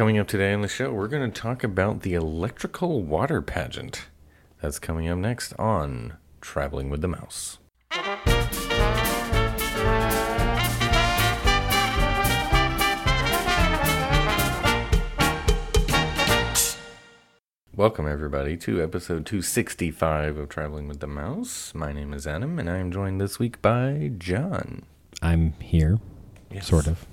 Coming up today on the show, we're going to talk about the electrical water pageant. That's coming up next on Traveling with the Mouse. Welcome, everybody, to episode 265 of Traveling with the Mouse. My name is Adam, and I am joined this week by John. I'm here, Yes. sort of.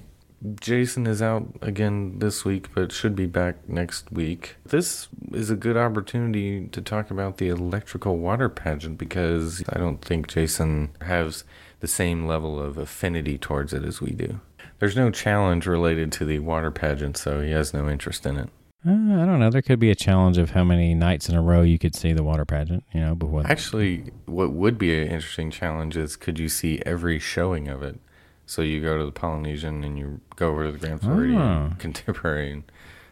Jason is out again this week, but should be back next week. This is a good opportunity to talk about the electrical water pageant because I don't think Jason has the same level of affinity towards it as we do. There's no challenge related to the water pageant, so he has no interest in it. Uh, I don't know. There could be a challenge of how many nights in a row you could see the water pageant. You know, before Actually, what would be an interesting challenge is could you see every showing of it? So you go to the Polynesian and you go over to the Grand Floridian, Ah. Contemporary, and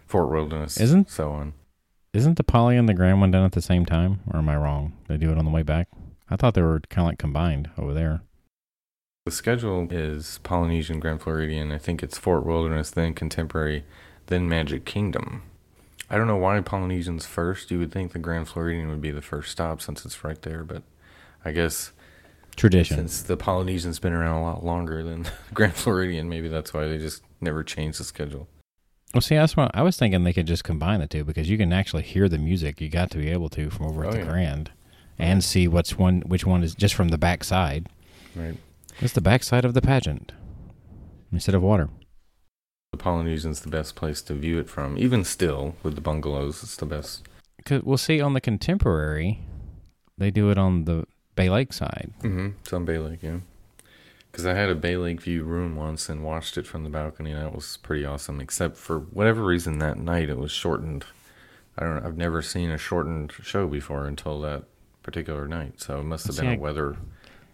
Fort Wilderness, Isn't- so on. isn't the poly and the grand one done at the same time, or am I wrong? They do it on the way back. I thought they were kind of like combined over there. The schedule is Polynesian, Grand Floridian. I think it's Fort Wilderness, then Contemporary, then Magic Kingdom. I don't know why Polynesian's first. You would think the Grand Floridian would be the first stop since it's right there, but I guess Tradition. since the Polynesian's been around a lot longer than the Grand Floridian, maybe that's why they just never changed the schedule. Well, see, that's what I was thinking. They could just combine the two because you can actually hear the music. You got to be able to from over at Oh, the yeah. grand, and see what's one, which one is just from the back side. Right. It's the back side of the pageant instead of water. The Polynesian's the best place to view it from. Even still, with the bungalows, it's the best. Cause we'll see on the contemporary, they do it on the Bay Lake side. Mm-hmm. It's on Bay Lake, yeah. Because I had a Bay Lake view room once and watched it from the balcony, and that was pretty awesome. Except for whatever reason that night it was shortened. I don't. I've never seen a shortened show before until that particular night, so it must have See, been a I- weather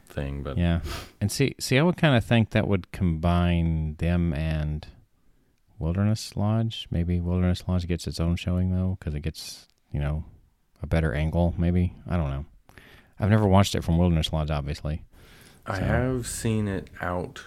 thing. But Yeah, and see, see, I would kind of think that would combine them and Wilderness Lodge. Maybe Wilderness Lodge gets its own showing though, because it gets you know a better angle. Maybe I don't know. I've never watched it from Wilderness Lodge, obviously. I have seen it out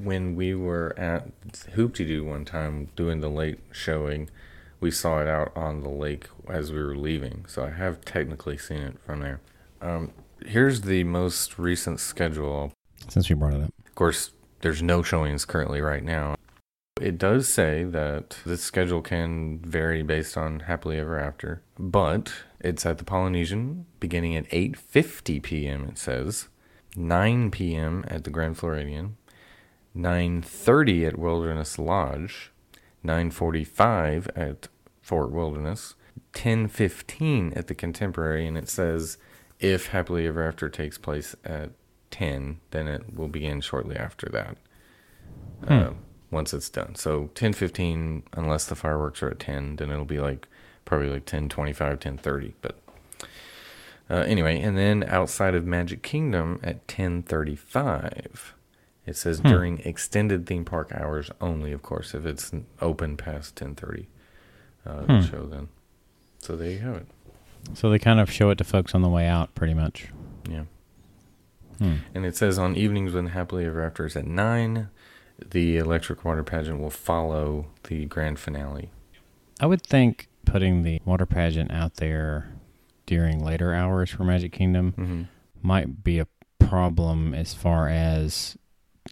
when we were at Hoop-Dee-Doo one time doing the late showing. We saw it out on the lake as we were leaving, so I have technically seen it from there. Um, here's the most recent schedule. Since we brought it up, Of course, there's no showings currently right now. It does say that this schedule can vary based on Happily Ever After, but it's at the Polynesian beginning at 8:50 p.m. It says 9 p.m. at the Grand Floridian, 9:30 at Wilderness Lodge, 9:45 at Fort Wilderness, 10:15 at the Contemporary, and it says if Happily Ever After takes place at 10, then it will begin shortly after that. Uh, once it's done. So 10:15 unless the fireworks are at 10, then it'll be like probably like 10:25, 10:30, but uh, anyway, and then outside of Magic Kingdom at 10:35. It says Hmm. during extended theme park hours only, of course, if it's open past 10:30. Uh, Hmm. the show then. So there you have it. so they kind of show it to folks on the way out, pretty much. Yeah. Hmm. And it says on evenings when Happily Ever After is at 9, the electric water pageant will follow the grand finale. I would think putting the water pageant out there during later hours for Magic Kingdom Mm-hmm. might be a problem as far as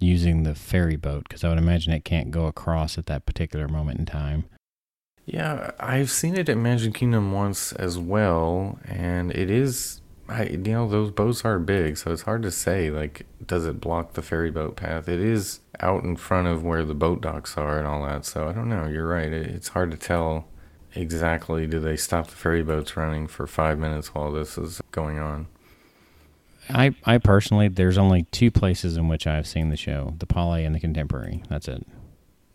using the ferry boat because I would imagine it can't go across at that particular moment in time. Yeah, I've seen it at Magic Kingdom once as well, and it is, I, you know, those boats are big, so it's hard to say, like, does it block the ferry boat path? It is out in front of where the boat docks are and all that, so I don't know. You're right. It, it's hard to tell exactly. Do they stop the ferry boats running for five minutes while this is going on? I, I personally, there's only two places in which I've seen the show: the Poly and the Contemporary. That's it.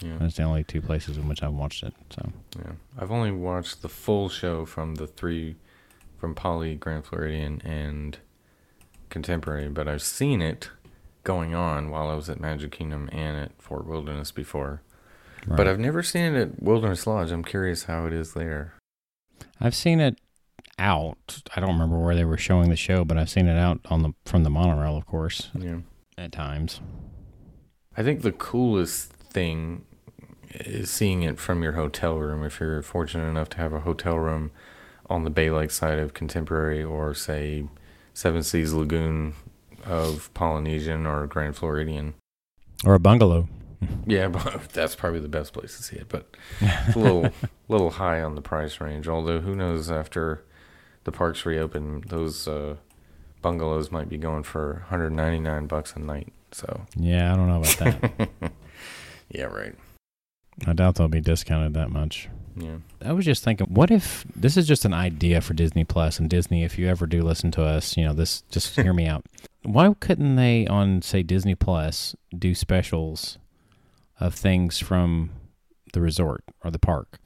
Yeah. That's the only two places in which I've watched it. So Yeah, I've only watched the full show from the three, from Poly, Grand Floridian, and Contemporary, but I've seen it going on while I was at Magic Kingdom and at Fort Wilderness before. But I've never seen it at Wilderness Lodge. I'm curious how it is there. I've seen it out. I don't remember where they were showing the show, but I've seen it out on the from the monorail, of course, Yeah. at times. I think the coolest thing is seeing it from your hotel room. If you're fortunate enough to have a hotel room on the Bay Lake side of Contemporary, or say Seven Seas Lagoon of Polynesian or Grand Floridian. Or a bungalow. Yeah, but that's probably the best place to see it. But it's a little little high on the price range. Although who knows after the parks reopen, those uh, bungalows might be going for 199 bucks a night. So Yeah, I don't know about that. yeah, right. I doubt they'll be discounted that much. Yeah. I was just thinking, what if this is just an idea for Disney Plus and Disney? If you ever do listen to us, you know this. Just hear me out. Why couldn't they on say Disney Plus do specials of things from the resort or the park?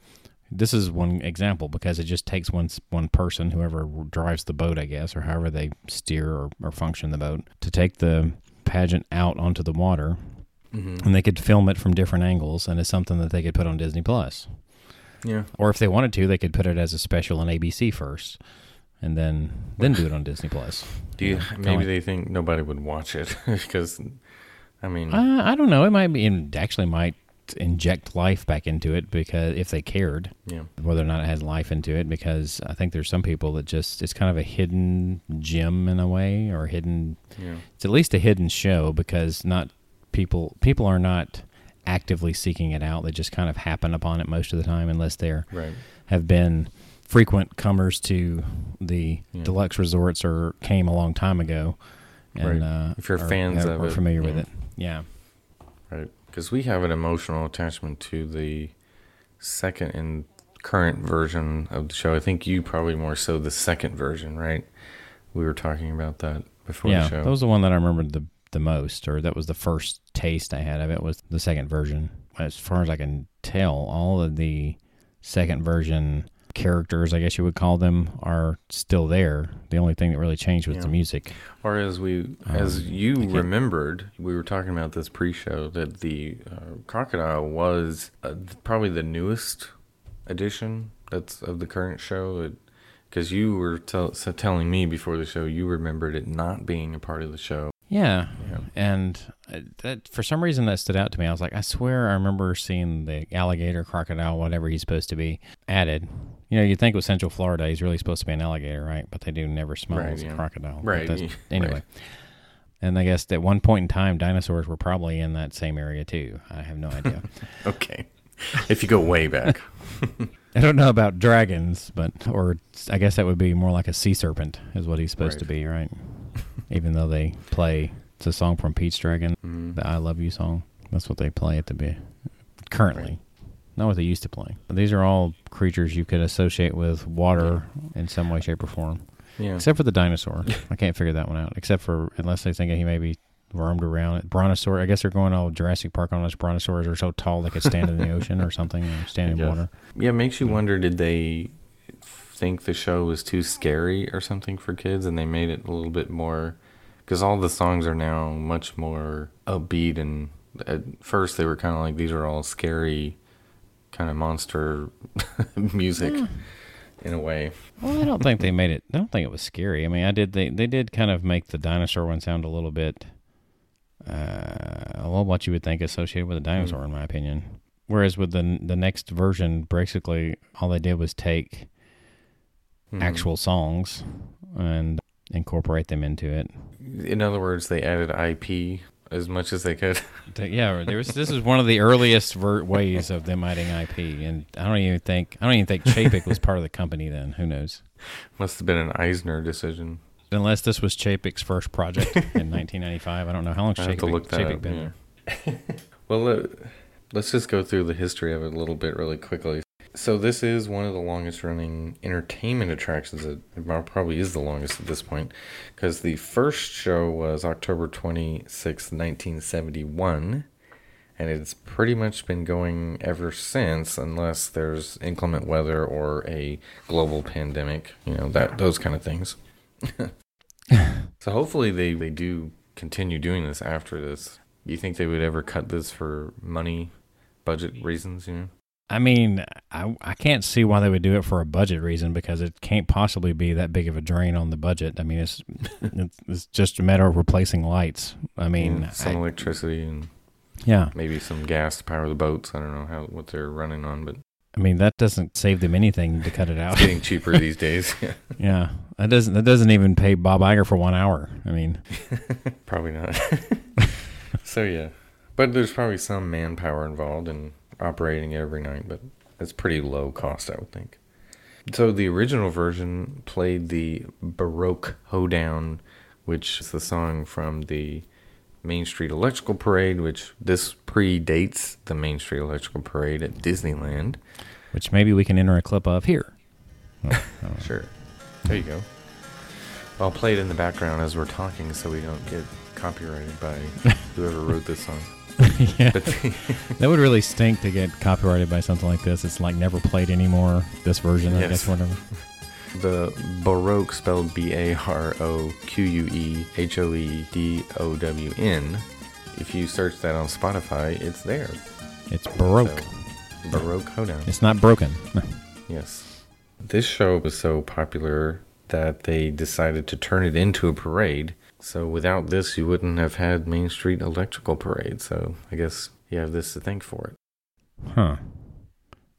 This is one example because it just takes one one person, whoever drives the boat, I guess, or however they steer or, or function the boat, to take the pageant out onto the water, hmm and they could film it from different angles, and it's something that they could put on Disney Plus. Yeah. Or if they wanted to, they could put it as a special on ABC first, and then then do it on Disney Plus. Do you, maybe like- they think nobody would watch it because, I mean, Uh, I don't know. It might be, it actually might inject life back into it because if they cared, yeah, whether or not it has life into it, because I think there's some people that just it's kind of a hidden gem in a way, or hidden. yeah, It's at least a hidden show because not people people are not actively seeking it out. They just kind of happen upon it most of the time, unless they're right. have been frequent comers to the Yeah. deluxe resorts or came a long time ago. And Right. uh, If you're are- fans are, of are it, familiar with it. Yeah. Right. Because we have an emotional attachment to the second and current version of the show. I think you probably more so the second version, right? We were talking about that before yeah. the show. That was the one that I remembered the, the most, or that was the first taste I had of it was the second version. As far as I can tell, all of the second version characters, I guess you would call them, are still there. The only thing that really changed was Yeah. the music. or as we, Um, as you remembered, we were talking about this pre-show that the uh, crocodile was uh, probably the newest edition that's of the current show. Because you were tell, so telling me before the show, you remembered it not being a part of the show. Yeah. Yeah. And uh, that for some reason that stood out to me. I was like, I swear I remember seeing the alligator, crocodile, whatever he's supposed to be added. You know, you'd think with Central Florida he's really supposed to be an alligator, right? But they do never smell Right, as a crocodile. Right, yeah, Anyway. right. And I guess at one point in time, dinosaurs were probably in that same area too. I have no idea. Okay. if you go way back. I don't know about dragons, but or I guess that would be more like a sea serpent, is what he's supposed to be, right? Even though they play, it's a song from Pete's Dragon, Mhm. the "I Love You" song. That's what they play at the be currently. Not what they used to play. But these are all creatures you could associate with water in some way, shape, or form, Yeah. except for the dinosaur. I can't figure that one out. Except for unless they think he maybe roamed around it. Brontosaur. I guess they're going all Jurassic Park on us. Brontosaurs are so tall they could stand in the ocean or something, or stand in water. Yeah, it makes you wonder did they think the show was too scary or something for kids and they made it a little bit more because all the songs are now much more upbeat and at first they were kind of like these are all scary kind of monster music in a way. Well, I don't think they made it. I don't think it was scary. I mean, I did. They they did kind of make the dinosaur one sound a little bit, uh, well, what you would think associated with a dinosaur, in my opinion. Whereas with the the next version, basically all they did was take Mhm. actual songs and incorporate them into it. In other words, they added IP as much as they could. Yeah, there was, this is one of the earliest ver- ways of them adding IP, and I don't even think I don't even think Chapek was part of the company then. Who knows? Must have been an Eisner decision. Unless this was Chapek's first project in 1995, I don't know how long I have to Chapek, look that Chapek up. been yeah. there. well, uh, let's just go through the history of it a little bit really quickly. So this is one of the longest running entertainment attractions. It it probably is the longest at this point, because the first show was October twenty sixth, 1971, and it's pretty much been going ever since, unless there's inclement weather or a global pandemic. You know that those kind of things. so hopefully they they do continue doing this after this. Do you think they would ever cut this for money, budget reasons? You know. I mean, I I can't see why they would do it for a budget reason because it can't possibly be that big of a drain on the budget. I mean, it's it's, it's just a matter of replacing lights. I mean, Yeah, some I- electricity and Yeah. Maybe some gas to power the boats. I don't know how what they're running on, but I mean, that doesn't save them anything to cut it out. it's getting cheaper these days. Yeah. yeah. That doesn't that doesn't even pay Bob Iger for one hour. I mean, Probably not. so yeah, but there's probably some manpower involved in operating every night, but it's pretty low cost, I would think. So the original version played the Baroque Hoedown, which is the song from the Main Street Electrical Parade, which this predates the Main Street Electrical Parade at Disneyland. which maybe we can enter a clip of here. Oh, oh. Sure. There you go. I'll play it in the background as we're talking so we don't get copyrighted by whoever wrote this song. yeah. That would really stink to get copyrighted by something like this. It's like never played anymore. This version, I Yes. guess, whatever. the Baroque spelled B A R O Q U E H O E D O W N. If you search that on Spotify, it's there. It's Baroque. So, Baroque Hoedown. It's not broken. Yes. This show was so popular that they decided to turn it into a parade. So without this, you wouldn't have had Main Street Electrical Parade. So I guess you have this to thank for it. Huh.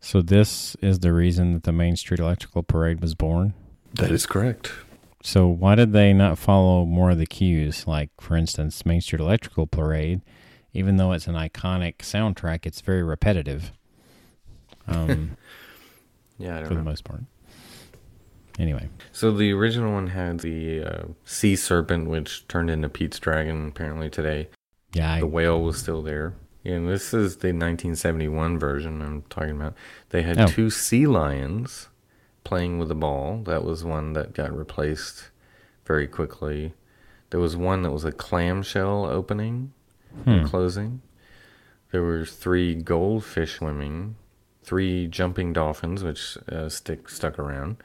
So this is the reason that the Main Street Electrical Parade was born. That is correct. So why did they not follow more of the cues? Like, for instance, Main Street Electrical Parade, even though it's an iconic soundtrack, it's very repetitive. Um, Yeah, I for don't the know. most part. Anyway, So the original one had the uh, sea serpent, which turned into Pete's dragon apparently today. yeah, I, The whale was still there. And this is the 1971 version I'm talking about. They had Oh. two sea lions playing with a ball. That was one that got replaced very quickly. There was one that was a clamshell opening and hmm. closing. There were three goldfish swimming, three jumping dolphins, which uh, stick stuck around,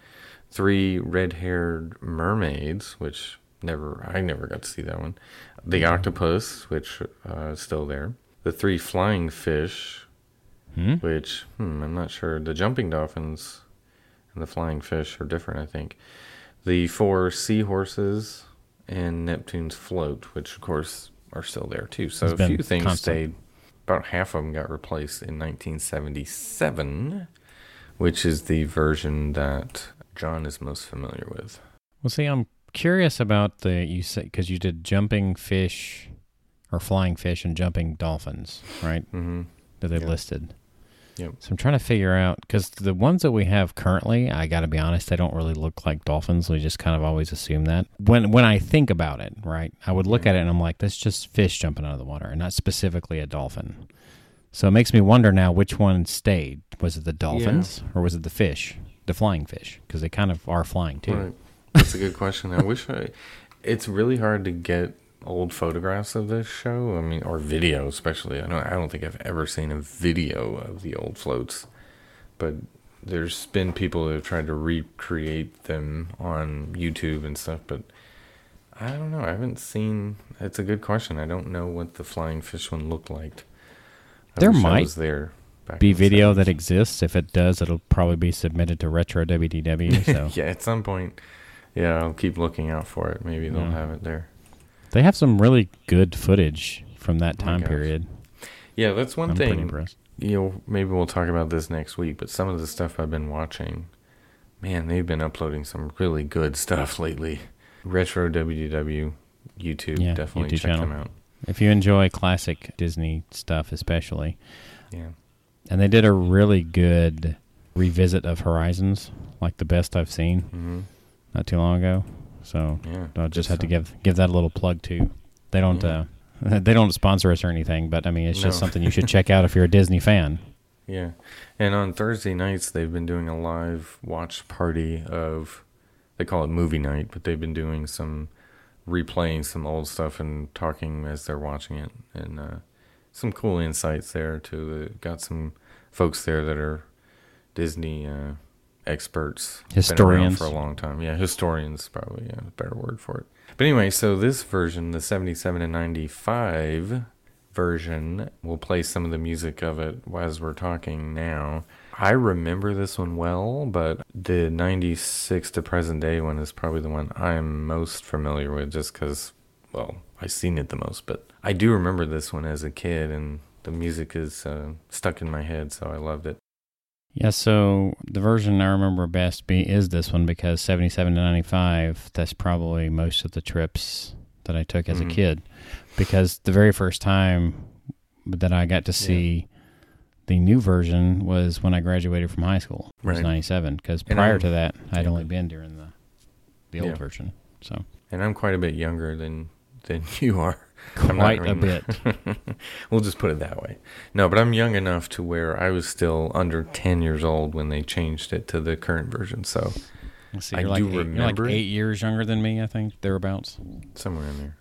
three red-haired mermaids, which never I never got to see that one. The octopus, which uh, is still there. The three flying fish, Hmm? which hmm, I'm not sure. The jumping dolphins and the flying fish are different, I think. The four seahorses and Neptune's float, which of course are still there too. So It's a few things constant. stayed. About half of them got replaced in 1977, which is the version that John is most familiar with. Well, see, I'm curious about the you said because you did jumping fish or flying fish and jumping dolphins, right? hmm That they Yeah. listed. Yep. So I'm trying to figure out because the ones that we have currently, I got to be honest, they don't really look like dolphins. We just kind of always assume that. When when I think about it, right, I would look Yeah. at it and I'm like, that's just fish jumping out of the water, and not specifically a dolphin. So it makes me wonder now which one stayed. Was it the dolphins or was it the fish, the flying fish? Because they kind of are flying too. Right. That's a good question. I wish I. It's really hard to get old photographs of this show. I mean, or video, especially. I don't. I don't think I've ever seen a video of the old floats, but there's been people that have tried to recreate them on YouTube and stuff. But I don't know. I haven't seen. It's a good question. I don't know what the flying fish one looked like. I There might was there. Be video 70s. that exists. If it does, it'll probably be submitted to Retro WDW. So yeah, at some point. Yeah, I'll keep looking out for it. Maybe they'll Yeah. have it there. they have some really good footage from that Oh time gosh. period. Yeah, that's one I'm thing. impressed. You know, maybe we'll talk about this next week, but some of the stuff I've been watching, man, they've been uploading some really good stuff lately. Retro WDW YouTube, Yeah, definitely YouTube check channel. them out. If you enjoy classic Disney stuff, especially, Yeah. And they did a really good revisit of Horizons, like the best I've seen hmm not too long ago. So Yeah. I just had to give give that a little plug too. They don't Yeah. uh, they don't sponsor us or anything, but I mean it's just something you should check out if you're a Disney fan. Yeah. And on Thursday nights, they've been doing a live watch party of, they call it movie night, but they've been doing some replaying some old stuff and talking as they're watching it. And uh, some cool insights there, too. Got some folks there that are Disney uh, experts. Historians. for a long time. Yeah, historians, probably yeah, a better word for it. But anyway, so this version, the 77 and 95 version. We'll play some of the music of it as we're talking now. I remember this one well, but the 96 to present day one is probably the one I'm most familiar with just because, well, I've seen it the most. But I do remember this one as a kid and the music is uh, stuck in my head, so I loved it. Yeah, so the version I remember best be is this one because 77 to 95, that's probably most of the trips that I took as Mhm. a kid. Because the very first time that I got to see the new version was when I graduated from high school. It was Right. 97. Because prior I'm- to that, I'd yeah. only been during the, the old Yeah. version. So And I'm quite a bit younger than than you are. Quite a bit. we'll just put it that way. No, but I'm young enough to where I was still under 10 years old when they changed it to the current version. So see, I like, do eight, you're like remember eight years younger than me, I think, thereabouts. somewhere in there.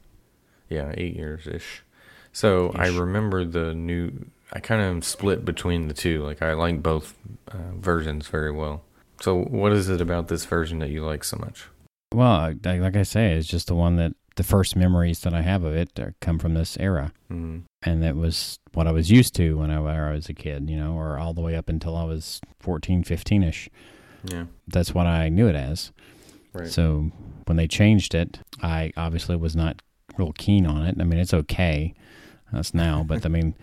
Yeah, eight years ish. So I remember the new. I kind of split between the two. Like I like both uh, versions very well. So what is it about this version that you like so much? Well, like I say, it's just the one that the first memories that I have of it uh, come from this era. Mm, and that was what I was used to when I, when I was a kid, you know, or all the way up until I was 14, 15 ish. yeah, That's what I knew it as. right. So when they changed it, I obviously was not real keen on it. I mean, it's okay. That's now, but I mean,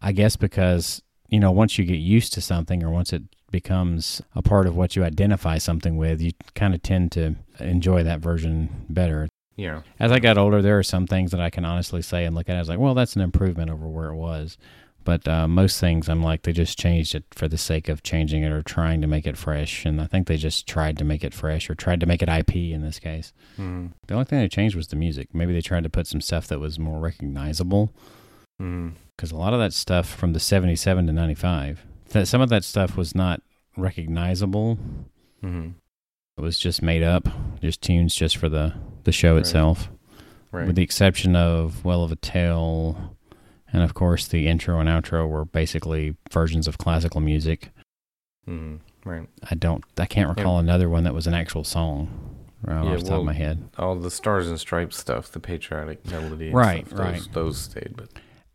I guess because, you know, once you get used to something or once it becomes a part of what you identify something with, you kind of tend to enjoy that version better. Yeah, As I got older, there are some things that I can honestly say and look at it was like, well, that's an improvement over where it was. But uh, most things, I'm like, they just changed it for the sake of changing it or trying to make it fresh. And I think they just tried to make it fresh or tried to make it IP in this case. mm, The only thing they changed was the music. Maybe they tried to put some stuff that was more recognizable mm, because a lot of that stuff from the 77 to 95, that some of that stuff was not recognizable. mm, It was just made up, just tunes just for the, the show Right. itself. right. with the exception of Whale of a Tale, and of course the intro and outro were basically versions of classical music. mm, right. I don't, I can't recall another one that was an actual song right Yeah, off the top well, of my head. All the stars and stripes stuff, the patriotic melody, and Right, stuff, those, right. Those stayed, but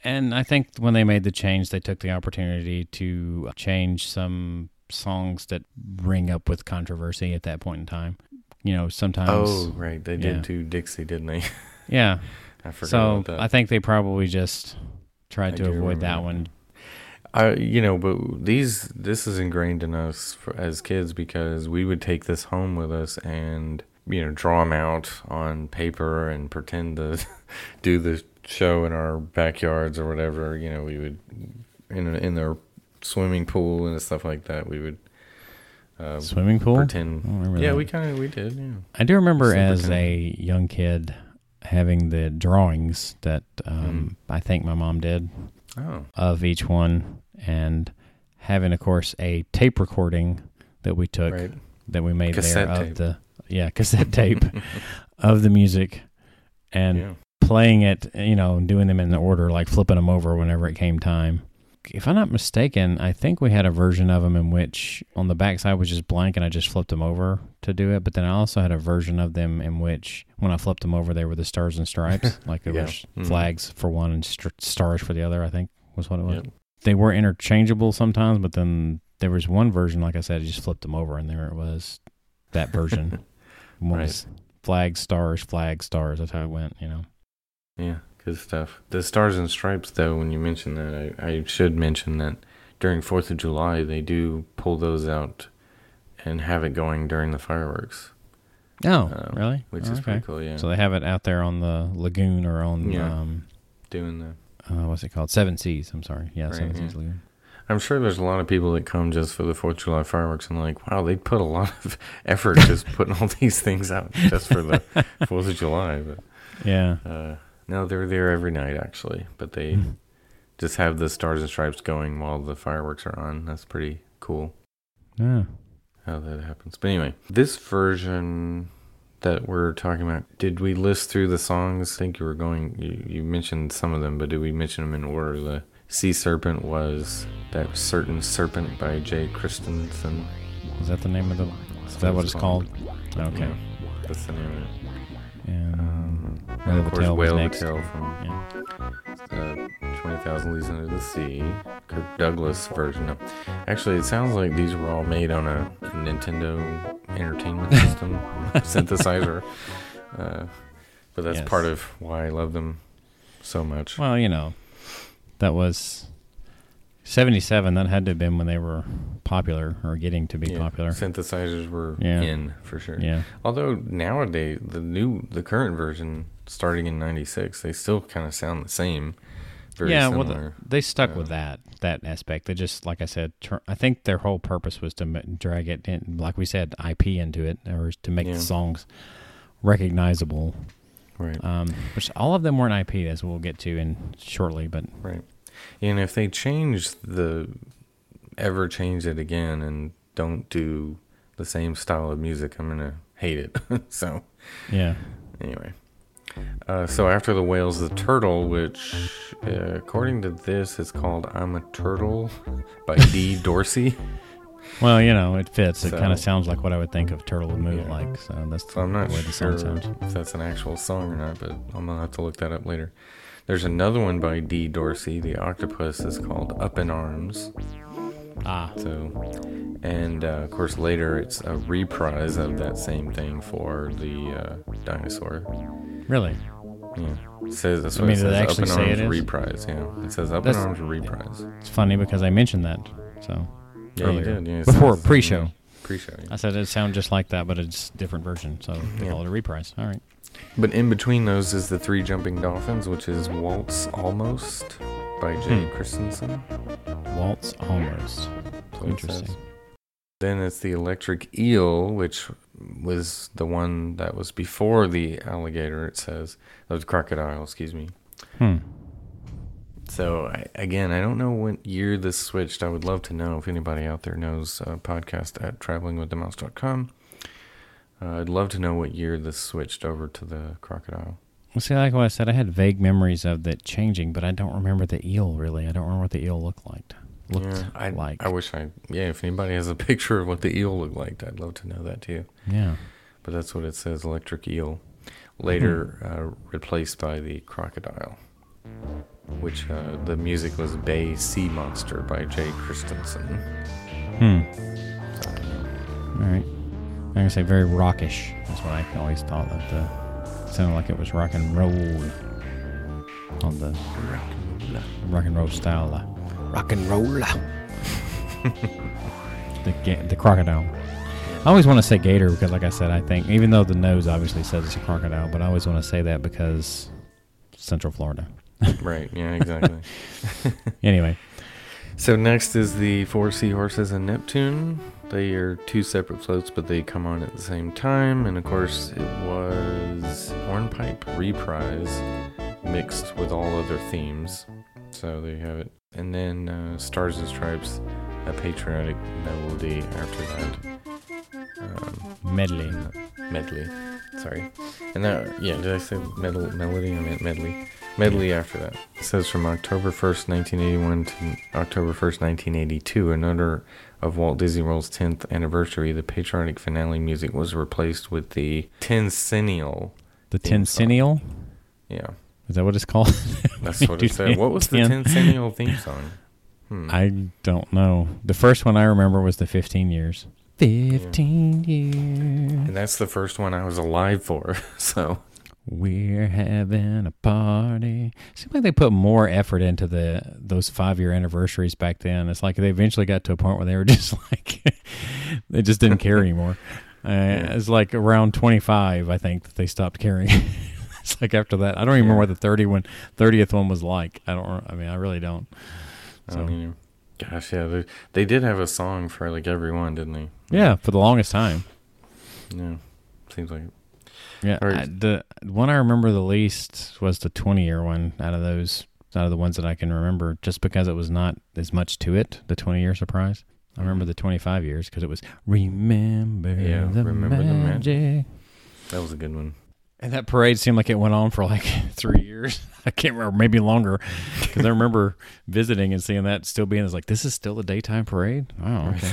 And I think when they made the change, they took the opportunity to change some songs that ring up with controversy at that point in time. You know, sometimes. oh, right, they did yeah. do Dixie, didn't they? Yeah. I forgot So about that. I think they probably just tried I to avoid that that. one. I, you know, but these this is ingrained in us for, as kids because we would take this home with us and you know draw them out on paper and pretend to do the show in our backyards or whatever. You know, we would in in the swimming pool and stuff like that. We would uh, Swimming pool? pretend. I don't remember Yeah, that. we kind of we did. Yeah. I do remember as a young kid having the drawings that um, I think my mom did Oh, of each one, and having, of course, a tape recording that we took right. that we made Cassette there tape. of the yeah cassette tape of the music, and yeah. playing it, you know, doing them in the order, like flipping them over whenever it came time. If I'm not mistaken, I think we had a version of them in which on the backside was just blank and I just flipped them over to do it. But then I also had a version of them in which when I flipped them over, they were the stars and stripes, like there Yeah. was Mhm. flags for one and st- stars for the other. I think was what it was. Yep. They were interchangeable sometimes, but then there was one version, like I said, I just flipped them over and there it was that version. Right. was flags, stars, flags, stars. That's how it went, you know. Yeah, good stuff. The Stars and Stripes, though, when you mention that, I, I should mention that during Fourth of July they do pull those out and have it going during the fireworks, Oh, Uh, really? which Oh, is okay. pretty cool. Yeah, So they have it out there on the lagoon or on Yeah. um, doing the. uh, what's it called? Seven Seas. I'm sorry. Yeah, Right, Seven yeah. Seas Lagoon. I'm sure there's a lot of people that come just for the Fourth of July fireworks and like, wow, they put a lot of effort just putting all these things out just for the Fourth of July. But Yeah. uh, no, they're there every night actually, but they just have the Stars and Stripes going while the fireworks are on. That's pretty cool. Yeah. how that happens. But anyway, this version that we're talking about, did we list through the songs? I think you were going, you, you mentioned some of them, but did we mention them in order? The Sea Serpent was that certain serpent by Jay Christensen. Is that the name of the? Is that what it's called? Okay. Yeah, that's the name of it. And Um, and of of course, Tale Whale of next. Tale from yeah. uh, 20,000 Leagues Under the Sea, Kirk Douglas version. No. Actually, it sounds like these were all made on a, a Nintendo Entertainment System synthesizer. Uh, but that's Yes. part of why I love them so much. Well, you know, that was 77, that had to have been when they were popular or getting to be Yeah, popular. Synthesizers were Yeah. in for sure. Yeah. Although nowadays the new the current version starting in 96 they still kind of sound the same. Very yeah, well, the, they stuck Yeah. with that that aspect. They just, like I said, tr- I think their whole purpose was to m- drag it in, like we said, IP into it, or to make Yeah. the songs recognizable. right. Um, which all of them weren't IP, as we'll get to in shortly. But Right. And if they change the ever change it again and don't do the same style of music, I'm gonna hate it. so yeah, anyway. Uh, so after the whales, the turtle, which uh, according to this is called "I'm a Turtle" by D. Dorsey. well, you know, it fits. It So- kind of sounds like what I would think of turtle would move Yeah. like. So that's So I'm not the way the sure if that's an actual song or not, but I'm gonna have to look that up later. There's another one by D. Dorsey. The octopus is called "Up in Arms." Ah, So, and uh, of course later it's a reprise of that same thing for the uh, dinosaur. Really? Yeah, it says that's I what mean, it says. actually up in say arms reprise. Yeah, it says up That's- in arms reprise. It's funny because I mentioned that. So Yeah, earlier. you did. Yeah, it Before, says- pre-show. Pre-show. yeah. I said it sounded just like that, but it's different version. So they Yeah. call it a reprise. All right. But in between those is the Three Jumping Dolphins, which is Waltz Almost by Jay Hmm. Christensen. Waltz almost. That's what it Interesting. Then it's the Electric Eel, which was the one that was before the alligator. It says was crocodile. Excuse me. Hmm. So I, again, I don't know what year this switched. I would love to know if anybody out there knows. Uh, podcast at travelingwiththemouse.com. Uh, I'd love to know what year this switched over to the crocodile. Well, see, like what I said, I had vague memories of that changing, but I don't remember the eel really. I don't remember what the eel looked like. Looked yeah, I, like. I wish I. Yeah, if anybody has a picture of what the eel looked like, I'd love to know that too. yeah. But that's what it says. Electric eel, later Hmm. uh, replaced by the crocodile, which uh, the music was Bay Sea Monster by Jay Christensen. Hmm. All right. I'm gonna say very rockish. That's what I always thought that the sounded like it was rock and roll on the rock and roll style. Rock and roll. the ga- the crocodile. I always want to say gator because, like I said, I think even though the nose obviously says it's a crocodile, but I always want to say that because Central Florida. Right. Yeah. Exactly. Anyway, So next is the Four Seahorses and Neptune. They are two separate floats, but they come on at the same time. And of course, it was Hornpipe Reprise mixed with all other themes. So there you have it. And then uh, Stars and Stripes, a patriotic melody after that. Um, medley. medley. Sorry. And that, yeah, did I say medal, melody? I meant medley. Medley after that. It says from October 1st, 1981 to October 1st, 1982, in honor of Walt Disney World's 10th anniversary, the patriotic finale music was replaced with the Tencennial. The. Tencennial. Yeah, Is that what it's called? that's what it said. What was the Ten- Tencennial theme song? Hmm. I don't know. The first one I remember was the 15 years. 15 years. and that's the first one I was alive for. So, We're having a party. Seems like they put more effort into the those five year anniversaries back then. It's like they eventually got to a point where they were just like they just didn't care anymore. Uh, It's like around 25, I think, that they stopped caring. it's like after that, I don't even remember what the 30 one, 30th one was like. I don't. I mean, I really don't. I So- don't either. Gosh, yeah, they, they did have a song for like every one, didn't they? Yeah, for the longest time. Yeah, seems like it. Yeah, I, the one I remember the least was the 20 year one out of those, out of the ones that I can remember, just because it was not as much to it. The 20 year surprise. I remember mm-hmm. the 25 years because it was remember Yeah, the Remember the magic. Magic. That was a good one. And that parade seemed like it went on for like three years. I can't remember, maybe longer, because I remember visiting and seeing that still being as like this is still a daytime parade. Oh, okay.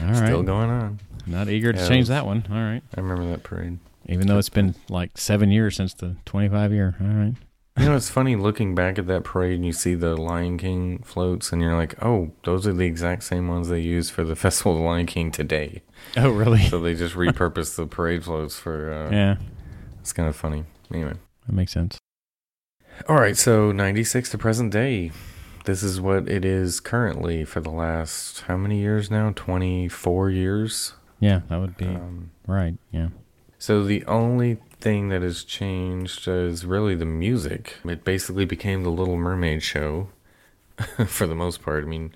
All right. Still going on. Not eager to Yeah, change was- that one. All right. I remember that parade. Even though it's been like seven years since the 25 year. All right. You know, it's funny looking back at that parade and you see the Lion King floats, and you're like, oh, those are the exact same ones they use for the Festival of the Lion King today. Oh, really? So they just repurposed the parade floats for. Uh, yeah, It's kind of funny. Anyway. that makes sense. All right, so 96 to present day. this is what it is currently for the last how many years now? 24 years. Yeah, that would be Um, right. Yeah. so the only thing that has changed is really the music. It basically became the Little Mermaid show for the most part. I mean,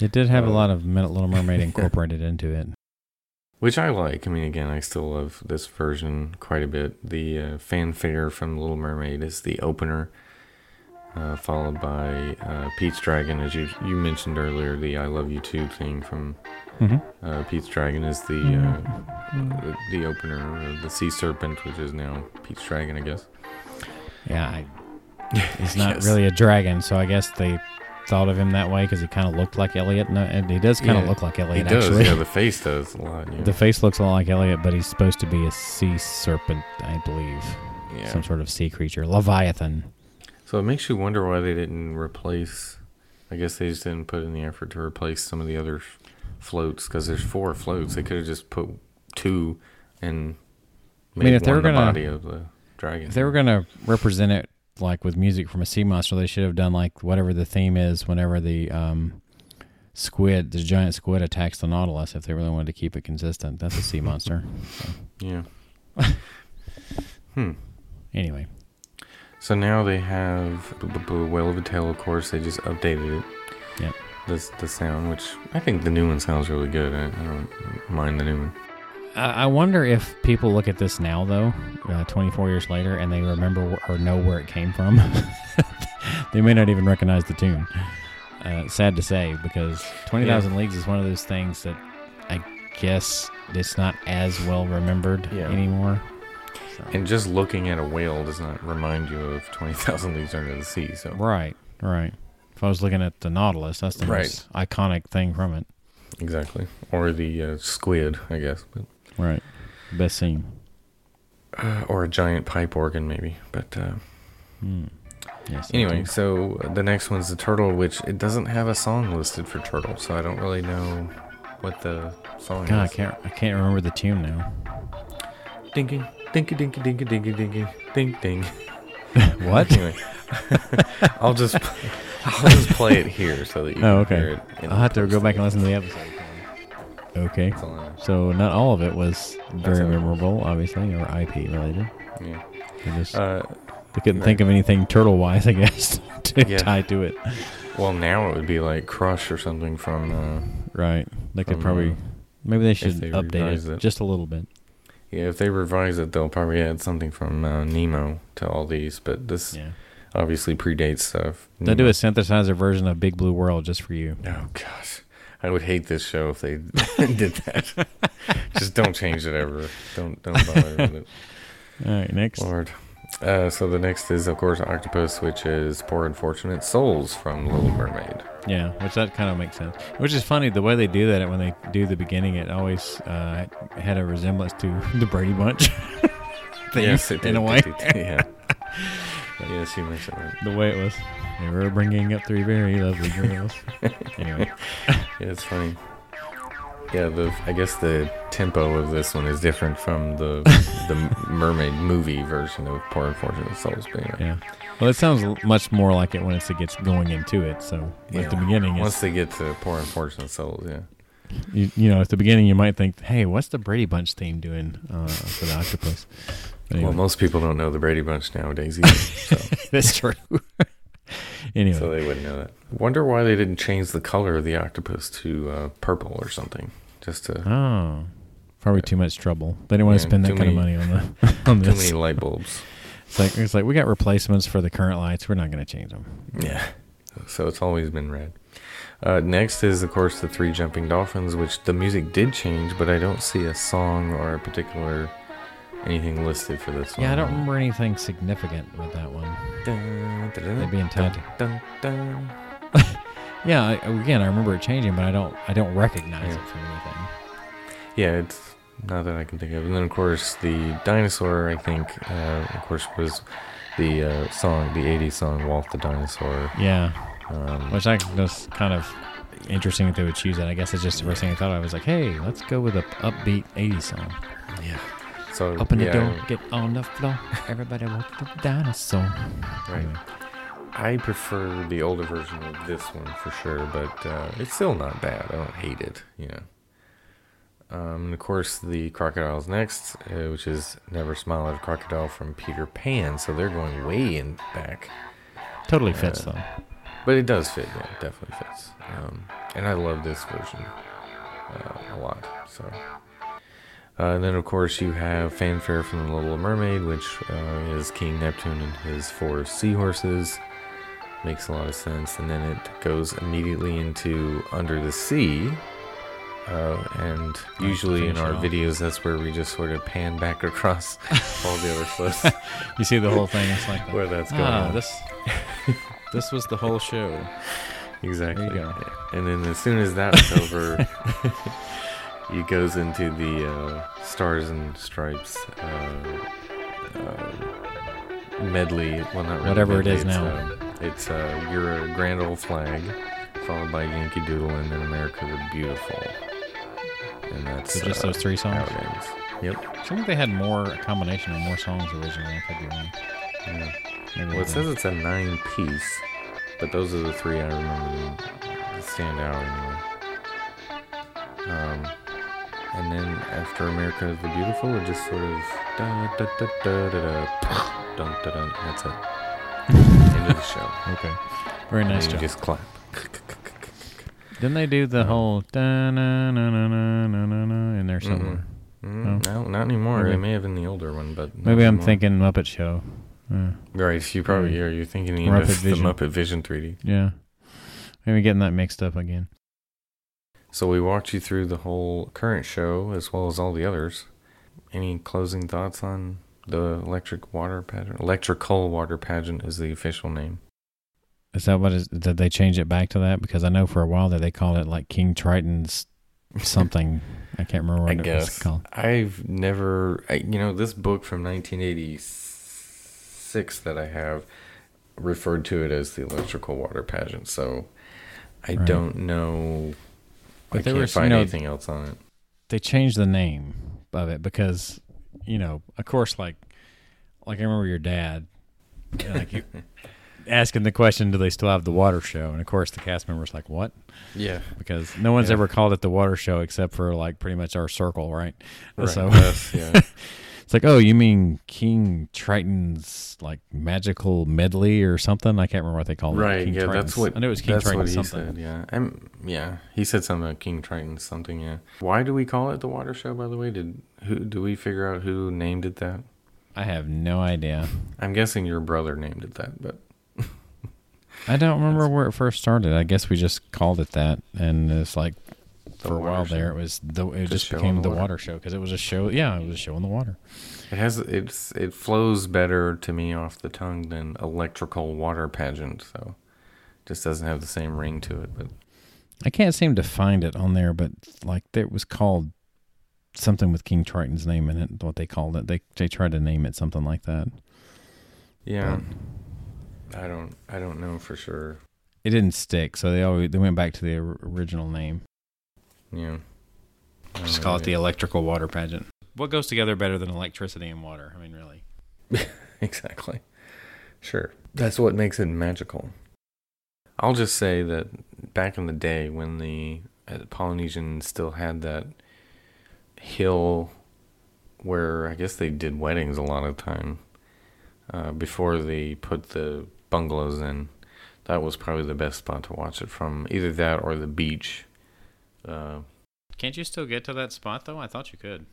It did have a Uh, lot of Little Mermaid incorporated into it. which I like. I mean, again, I still love this version quite a bit. The uh, fanfare from Little Mermaid is the opener, uh, followed by uh, Pete's Dragon, as you you mentioned earlier. The "I Love You Too" thing from Mm-hmm. uh, Pete's Dragon is the uh, the, the opener. The Sea Serpent, which is now Pete's Dragon, I guess. Yeah, I, he's not Yes. really a dragon, so I guess they thought of him that way because he kind of looked like Elliott. No, and he does kind of Yeah, look like Elliott. He does. actually. Yeah, the face does a lot. Yeah. The face looks a lot like Elliott, but he's supposed to be a sea serpent, I believe. yeah. Some sort of sea creature. Leviathan. So it makes you wonder why they didn't replace. I guess they just didn't put in the effort to replace some of the other floats because there's four floats. They could have just put two and made mean, if they were the gonna- body of the dragon. If they were going to represent it like with music from a sea monster, they should have done like whatever the theme is whenever the um, squid, the giant squid attacks the Nautilus if they really wanted to keep it consistent. That's a sea monster. yeah. hmm. Anyway, So now they have B- Whale of a Tale. Of course, they just updated it. The the sound, which I think the new one sounds really good. I, I don't mind the new one. I wonder if people look at this now, though, uh, 24 years later, and they remember or know where it came from. they may not even recognize the tune. Uh, sad to say, because 20,000 Leagues is one of those things that I guess it's not as well remembered Yeah. anymore. So- And just looking at a whale does not remind you of Twenty Thousand Leagues Under the Sea. So right, right. If I was looking at the Nautilus, that's the Right. most iconic thing from it. exactly, or the uh, squid, I guess. But Right. Best scene. uh, or a giant pipe organ maybe but uh, Hmm. Yes. anyway so the next one's the turtle which it doesn't have a song listed for turtle so i don't really know what the song God, I is can't. I can't remember the tune now. dinky dinky dinky dinky dinky dinky ding ding What? anyway i'll just i'll just play it here so that you Oh, can okay. hear it I'll have to go back and listen to the episode. Okay. That's all I know. So not all of it was very memorable, obviously, or IP related. yeah They, just, uh, they couldn't think of anything turtle wise, I guess, to Yeah. tie to it. well now it would be like crush or something from uh, Right. They could probably. uh, maybe they should they update it, it. just a little bit. yeah if they revise it they'll probably add something from uh, nemo to all these but this Yeah. Obviously predates stuff. They'll do a synthesizer version of Big Blue World just for you. Oh gosh, I would hate this show if they did that. Just don't change it ever. Don't don't bother with it, All right. Next. Lord. Uh, so the next is of course Octopus, which is Poor Unfortunate Souls from Little Mermaid. Yeah, which that kind of makes sense. Which is funny the way they do that when they do the beginning. It always uh, had a resemblance to the Brady Bunch. thing, yes, it in a way. did, yeah. Yes, you mentioned that. the way it was. They were bringing up three very lovely girls. anyway, Yeah, it's funny. Yeah, the I guess the tempo of this one is different from the the mermaid movie version of Poor Unfortunate Souls. But yeah. yeah. Well, it sounds much more like it when it gets going into it. So at the beginning, Once they get to Poor Unfortunate Souls, yeah. you, you know, at the beginning you might think, "Hey, what's the Brady Bunch theme doing uh, for the octopus?" But Well, most people don't know the Brady Bunch nowadays either, so, that's true. anyway, so they wouldn't know that. Wonder why they didn't change the color of the octopus to uh, purple or something, just to oh, probably too much trouble. They didn't want to spend that too kind of money on the on too many light bulbs. It's like it's like we got replacements for the current lights. We're not going to change them. Yeah, so it's always been red. Uh, next is, of course, the Three Jumping Dolphins, which the music did change, but I don't see a song or a particular anything listed for this one. Yeah, I don't remember anything significant with that one. Dun, dun, dun, They'd be in dun, dun, dun. Yeah, I, again, I remember it changing, but I don't I don't recognize Yeah. it from anything. Yeah, it's not that I can think of. And then, of course, the dinosaur, I think, uh, of course, was the uh, song, the 80s song, Walk the Dinosaur. Yeah, Um, which I was kind of interesting that they would choose that. I guess it's just the first thing I thought of. I was like, hey, let's go with a upbeat 80s song. yeah. So, Open the yeah, door, get on the floor. Everybody walk the dinosaur. Right. I prefer the older version of this one for sure, but uh, it's still not bad. I don't hate it, you know. Um, and of course, the crocodile's next, uh, which is Never Smile at a Crocodile from Peter Pan. So they're going way in back. Totally fits Uh, though. But it does fit, yeah, it definitely fits. Um, and I love this version uh, a lot. So, uh, and then of course you have fanfare from the Little Mermaid, which uh, is King Neptune and his four seahorses. Makes a lot of sense. And then it goes immediately into Under the Sea. Uh, and usually in our videos, that's where we just sort of pan back across all the other clips You see the whole thing. It's like where that's going. ah, on. this this was the whole show. Exactly. There you go. And then as soon as that's over, he goes into the uh, Stars and Stripes uh, uh, medley. Well, not really Whatever medley, is it's, now. uh, it's uh, You're a Grand Old Flag, followed by Yankee Doodle, and then America the Beautiful. And that's So just uh, those three songs. Yep. I think they had more a combination of more songs originally. I could be wrong. Yeah. Maybe Well, it says it's a nine piece, but those are the three I remember that stand out anyway. Um, and then after America the Beautiful, it just sort of da da da da da da dun, dun, dun, That's it. End of the show. Okay. Very nice job. just clap. Didn't they do the whole da na na na na na na na in there somewhere? Mm, no, not anymore. Maybe. They may have in the older one, but Maybe I'm anymore. thinking Muppet Show. Uh, Right, you probably are. You're thinking the, Muppet of the. Muppet Vision 3D. yeah. Maybe getting that mixed up again. So we walked you through the whole current show as well as all the others. Any closing thoughts on the electric water pageant? Electrical water pageant is the official name. Is that what is? Did they change it back to that? Because I know for a while that they called it like King Triton's something. I can't remember what I it was called. I've never, I, you know, this book from 1986 that I have referred to it as the electrical water pageant. So I Right. don't know. But I there can't was, you find know, anything else on it. They changed the name of it because, you know, of course, like, like I remember your dad, like you, asking the question, "Do they still have the water show?" And of course, the cast members like, "What?" Yeah. Because no one's Yeah. ever called it the water show except for like pretty much our circle, right? Right. So yes, yeah. it's like, oh, you mean King Triton's like magical medley or something? I can't remember what they called it. Right. King yeah, that's Triton's- what I knew it was King that's Triton what he something. said. Yeah, I'm. Yeah, he said something about King Triton something. Yeah. Why do we call it the water show? By the way, did who do we figure out who named it that? I have no idea. I'm guessing your brother named it that, but I don't remember where it first started. I guess we just called it that, and it's like The for a while water there it was the it Just just became the water. water, show because it was a show. Yeah, it was a show in the water. it has it's it flows better to me off the tongue than electrical water pageant. So just doesn't have the same ring to it. But I can't seem to find it on there, but like it was called something with King Triton's name in it. What they called it, they they tried to name it something like that. yeah, I don't I don't know for sure. It didn't stick, so they always they went back to the original name. Yeah. Just call it the electrical water pageant. What goes together better than electricity and water? I mean, really. Exactly. Sure. That's what makes it magical. I'll just say that back in the day when the uh, Polynesians still had that hill where I guess they did weddings a lot of time uh, before they put the bungalows in, that was probably the best spot to watch it from. Either that or the beach. Uh, Can't you still get to that spot though? I thought you could.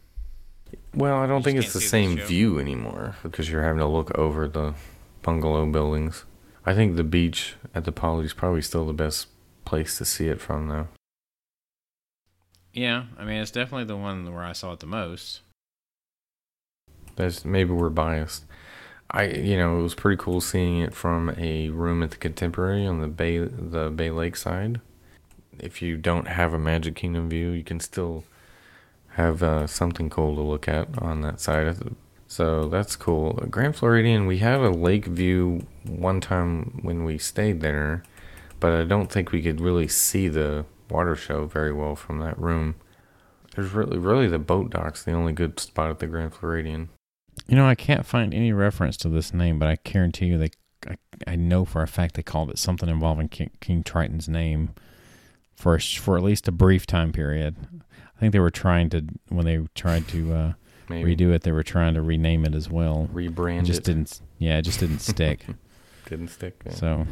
Well, I don't You think it's the can't the same view anymore because you're having to look over the bungalow buildings. I think the beach at the Poly is probably still the best place to see it from, though. Yeah, I mean, it's definitely the one where I saw it the most. That's maybe we're biased. I, you know, it was pretty cool seeing it from a room at the Contemporary on the Bay, the Bay Lake side. If you don't have a Magic Kingdom view, you can still have uh, something cool to look at on that side. So that's cool. Grand Floridian, we have a lake view one time when we stayed there, but I don't think we could really see the water show very well from that room. There's really, really the boat dock's the only good spot at the Grand Floridian. You know, I can't find any reference to this name, but I guarantee you they I, I know for a fact they called it something involving King, King Triton's name for a, for at least a brief time period. I think they were trying to when they tried to uh, redo it, they were trying to rename it as well. Rebrand. It just it. didn't. Yeah, it just didn't stick. Didn't stick. yeah. So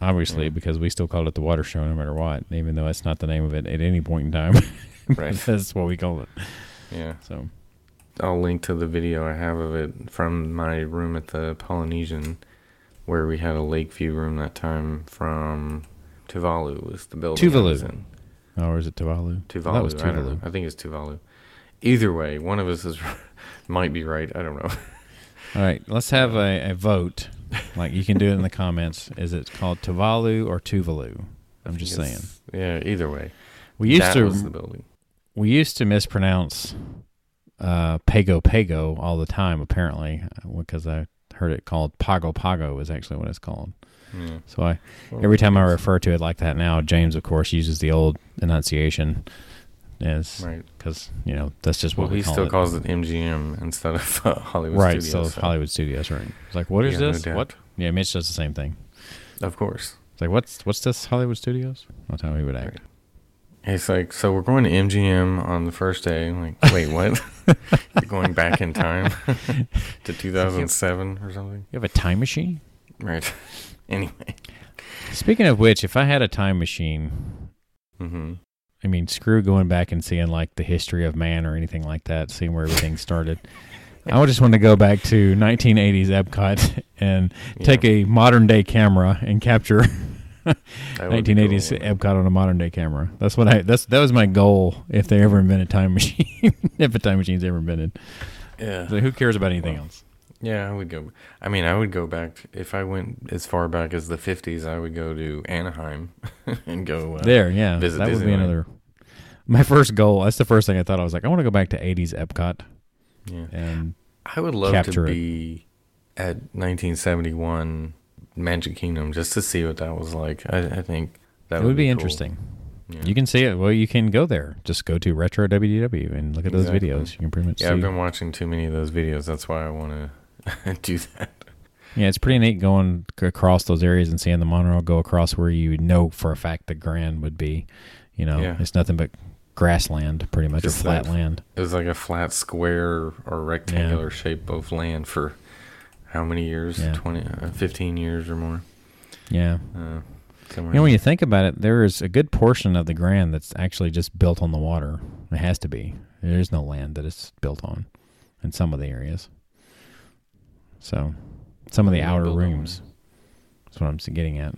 obviously, Yeah. because we still called it the Water Show no matter what, even though that's not the name of it at any point in time. Right. that's what we call it. yeah. So I'll link to the video I have of it from my room at the Polynesian, where we had a lake view room that time from Tuvalu was the building. I Tuvalu. in. or is it Tuvalu? Tuvalu. That was I, don't know. Tuvalu. I think it's Tuvalu. Either way, one of us is might be right. I don't know. All right, let's have a, a vote. Like you can do it in the comments. Is it called Tuvalu or Tuvalu? I'm just saying. Yeah. Either way, We used that to was the building. we used to mispronounce uh, Pago Pago all the time. Apparently, because I heard it called Pago Pago is actually what it's called. Yeah. So I every time I refer to it like that now, James of course uses the old enunciation, is Right. because you know that's just what Well, we he call still it. calls it MGM instead of uh, Hollywood right. Studios. so so- Hollywood Studios, right? It's like what is Yeah, this? doubt. what? Yeah, Mitch does the same thing. Of course. It's like what's what's this Hollywood Studios? That's how he would act. It's like, so we're going to MGM on the first day. I'm like, wait, what? You're going back in time to 2007 or something? You have a time machine? Right. Anyway. Speaking of which, if I had a time machine, hmm I mean, screw going back and seeing like the history of man or anything like that, seeing where everything started. I would just want to go back to 1980s Epcot and take a modern day camera and capture 1980s Epcot on a modern day camera. That's what I. That's that was my goal if they ever invent a time machine. if a time machine's ever invented, Yeah. so who cares about anything Well, else? Yeah, I would go. I mean, I would go back if I went as far back as the 50s. I would go to Anaheim and go uh, There, yeah, visit that would be another. My first goal. That's the first thing I thought. I was like, I want to go back to 80s Epcot Yeah, and I would love capture to it. be at 1971 Magic Kingdom just to see what that was like. I, I think that it would be, cool. interesting. Yeah. You can see it. Well, you can go there. Just go to Retro WDW and look at those videos. You can pretty much Yeah. I've been watching too many of those videos. That's why I want to do that. Yeah, it's pretty neat going across those areas and seeing the monorail go across where you know for a fact the Grand would be. You know, Yeah. it's nothing but grassland, pretty much, or flat land. It was like a flat square or rectangular shape of land for how many years? Yeah. 20, uh, 15 years or more. Yeah. Uh, You know, when you think about it, there is a good portion of the Grand that's actually just built on the water. It has to be. There is no land that it's built on in some of the areas. So, some of the What do you mean outer rooms. That's what I'm getting at.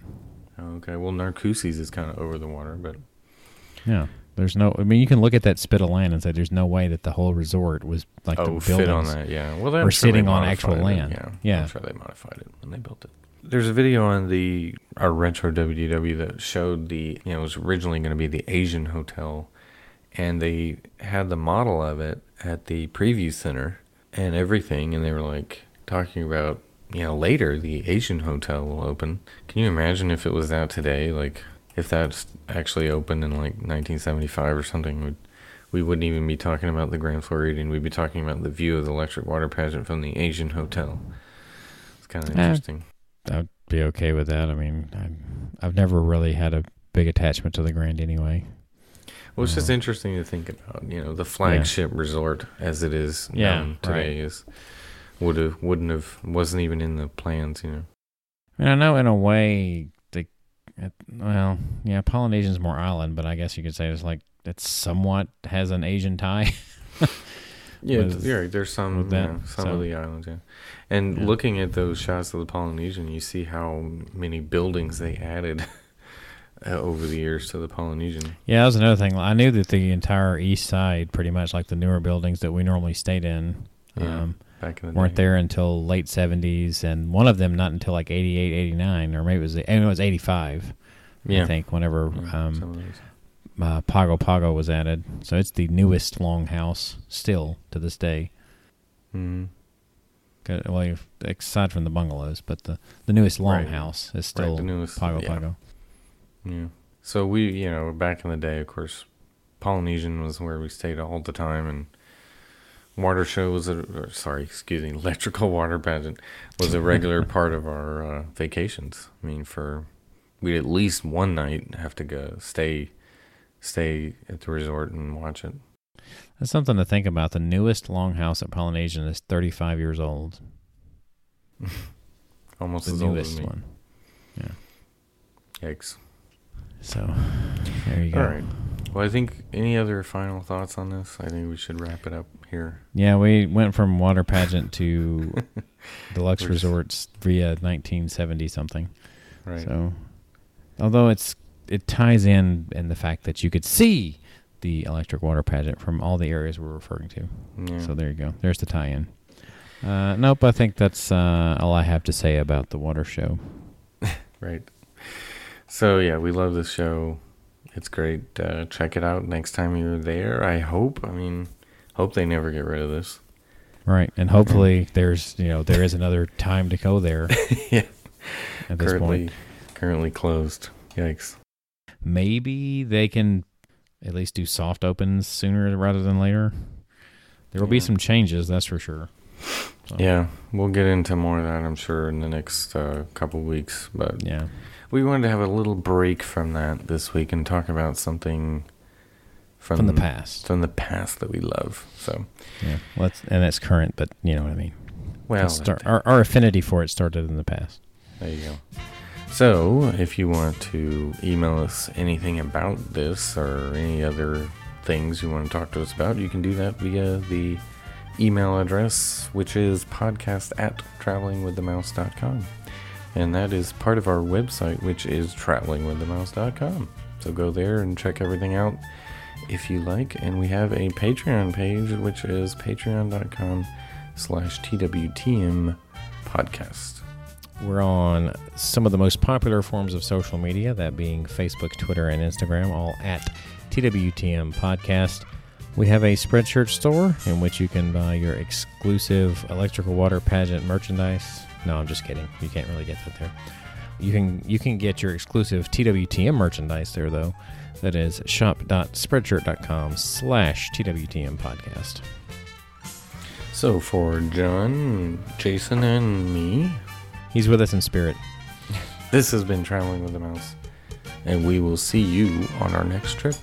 Okay. Well, Narcoossee's is kind of over the water, but Yeah. There's no. I mean, you can look at that spit of land and say there's no way that the whole resort was like oh, the buildings. fit on that. Yeah. Well, I'm were sure they sitting on modified actual it, land. Yeah. Yeah. I'm sure they modified it when they built it. There's a video on the our retro WDW that showed the you know it was originally going to be the Asian hotel, and they had the model of it at the preview center and everything, and they were like talking about you know later the Asian hotel will open. Can you imagine if it was out today? Like if that's actually opened in like 1975 or something, would we wouldn't even be talking about the Grand Floridian. We'd be talking about the view of the electric water pageant from the Asian hotel. It's kind of interesting. I'd be okay with that. I mean, I, I've never really had a big attachment to the Grand anyway. Well, it's just Uh, interesting to think about. You know, the flagship resort as it is Yeah, known today is would have wouldn't have wasn't even in the plans. You know. I mean, I know in a way, the well, yeah, Polynesian's more island, but I guess you could say it's like it somewhat has an Asian tie. Yeah, with- yeah. There's some that, yeah, some so- of the islands. Yeah, and Yeah. looking at those shots of the Polynesian, you see how many buildings they added uh, over the years to the Polynesian. yeah, that was another thing. I knew that the entire east side, pretty much like the newer buildings that we normally stayed in, Yeah. um, Back in the weren't day. there until late 70s, and one of them not until like 88, 89, or maybe it was, I mean, it was 85, Yeah. I think, whenever um, some of those. uh, Pago Pago was added. So it's the newest longhouse still to this day. 'Cause- Well, aside from the bungalows, but the, the newest Right. longhouse is still the newest, Pago yeah. Pago. Yeah. So we, you know, back in the day, of course, Polynesian was where we stayed all the time, and water show was a or, sorry, excuse me, electrical water pageant was a regular part of our uh, vacations. I mean, for we'd at least one night have to go stay stay at the resort and watch it. That's something to think about. The newest longhouse at Polynesian is 35 years old. Almost The as old as newest me. one. Yeah. Yikes! So there you go. All right. Well, I think any other final thoughts on this? I think we should wrap it up here. Yeah, we went from water pageant to deluxe resorts via 1970 something. Right. So, although it's it ties in in the fact that you could see the electric water pageant from all the areas we're referring to. yeah. So there you go. There's the tie-in. Uh, nope, I think that's uh, all I have to say about the water show. Right. So yeah, we love this show. It's great. Uh, check it out next time you're there. I hope. I mean, hope they never get rid of this. Right, and hopefully there's you know there is another time to go there. Yeah. At this currently, point, currently closed. Yikes. maybe they can at least do soft opens sooner rather than later. There will be some changes, that's for sure. So, Yeah, we'll get into more of that, I'm sure, in the next uh, couple weeks. But yeah. We wanted to have a little break from that this week and talk about something from, From the past. From the past that we love. So, Yeah. Well, that's, and that's current, but you know what I mean. well, start, our, our affinity for it started in the past. There you go. So, if you want to email us anything about this or any other things you want to talk to us about, you can do that via the email address, which is podcast at travelingwiththemouse.com. And that is part of our website, which is travelingwiththemouse.com. So go there and check everything out if you like. And we have a Patreon page, which is patreon.com slash TWTM podcast. We're on some of the most popular forms of social media, that being Facebook, Twitter, and Instagram, all at TWTM Podcast. We have a Spreadshirt store in which you can buy your exclusive electrical water pageant merchandise. No, I'm just kidding. You can't really get that there. You can you can get your exclusive TWTM merchandise there though. That is shop.spreadshirt.com slash TWTM podcast. So for John, Jason, and me, He's with us in spirit. this has been Traveling with the Mouse, and we will see you on our next trip.